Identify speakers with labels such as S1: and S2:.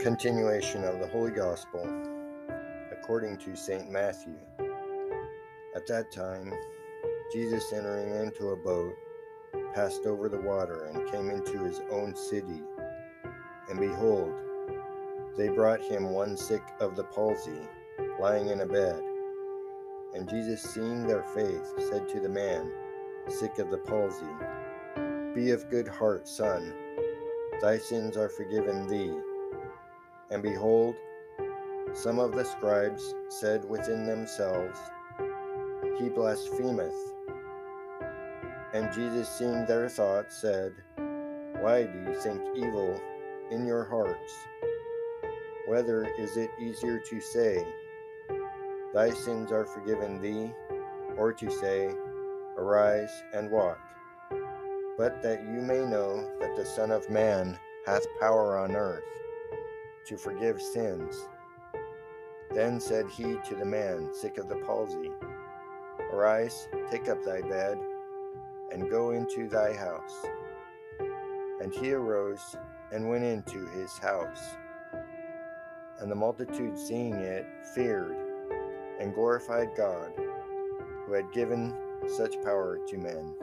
S1: Continuation of the Holy Gospel according to St. Matthew. At that time, Jesus entering into a boat passed over the water and came into his own city. And behold, they brought him one sick of the palsy, lying in a bed. And Jesus, seeing their faith, said to the man, sick of the palsy, Be of good heart, son, thy sins are forgiven thee. And behold, some of the scribes said within themselves, He blasphemeth. And Jesus, seeing their thoughts, said, Why do you think evil in your hearts? Whether is it easier to say, Thy sins are forgiven thee, or to say, Arise and walk? But that you may know that the Son of Man hath power on earth to forgive sins. Then said he to the man sick of the palsy, Arise, take up thy bed, and go into thy house. And he arose and went into his house. And the multitude seeing it feared and glorified God, who had given such power to men.